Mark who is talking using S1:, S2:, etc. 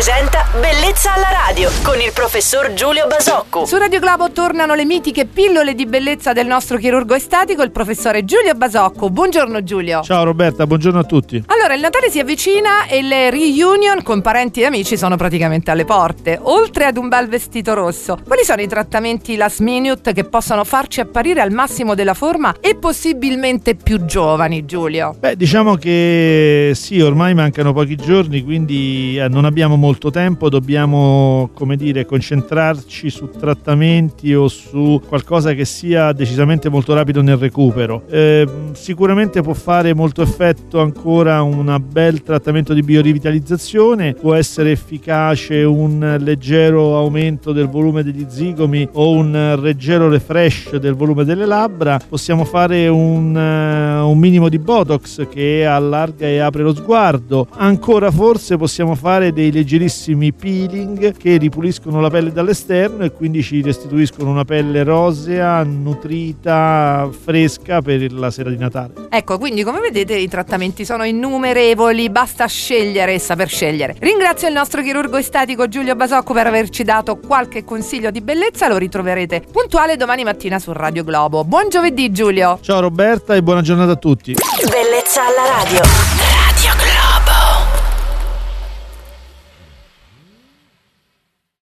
S1: presenta Bellezza alla radio con il professor Giulio Basocco.
S2: Su Radio Globo tornano le mitiche pillole di bellezza del nostro chirurgo estetico, il professore Giulio Basocco. Buongiorno Giulio.
S3: Ciao Roberta, buongiorno a tutti.
S2: Allora, il Natale si avvicina e le reunion con parenti e amici sono praticamente alle porte. Oltre ad un bel vestito rosso, quali sono i trattamenti last minute che possono farci apparire al massimo della forma e possibilmente più giovani, Giulio?
S3: Beh, diciamo che sì, ormai mancano pochi giorni, quindi eh, non abbiamo molto tempo, dobbiamo, come dire, concentrarci su trattamenti o su qualcosa che sia decisamente molto rapido nel recupero. Eh, sicuramente può fare molto effetto ancora un bel trattamento di biorivitalizzazione, può essere efficace un leggero aumento del volume degli zigomi o un leggero refresh del volume delle labbra, possiamo fare un, uh, un minimo di Botox che allarga e apre lo sguardo, ancora forse possiamo fare dei leggerissimi peeling che ripuliscono la pelle dall'esterno e quindi ci restituiscono una pelle rosea, nutrita, fresca per la sera di Natale.
S2: Ecco, quindi come vedete i trattamenti sono innumerevoli, basta scegliere e saper scegliere. Ringrazio il nostro chirurgo estetico Giulio Basocco per averci dato qualche consiglio di bellezza, lo ritroverete puntuale domani mattina su Radio Globo. Buon giovedì Giulio!
S3: Ciao Roberta e buona giornata a tutti!
S1: Bellezza alla radio.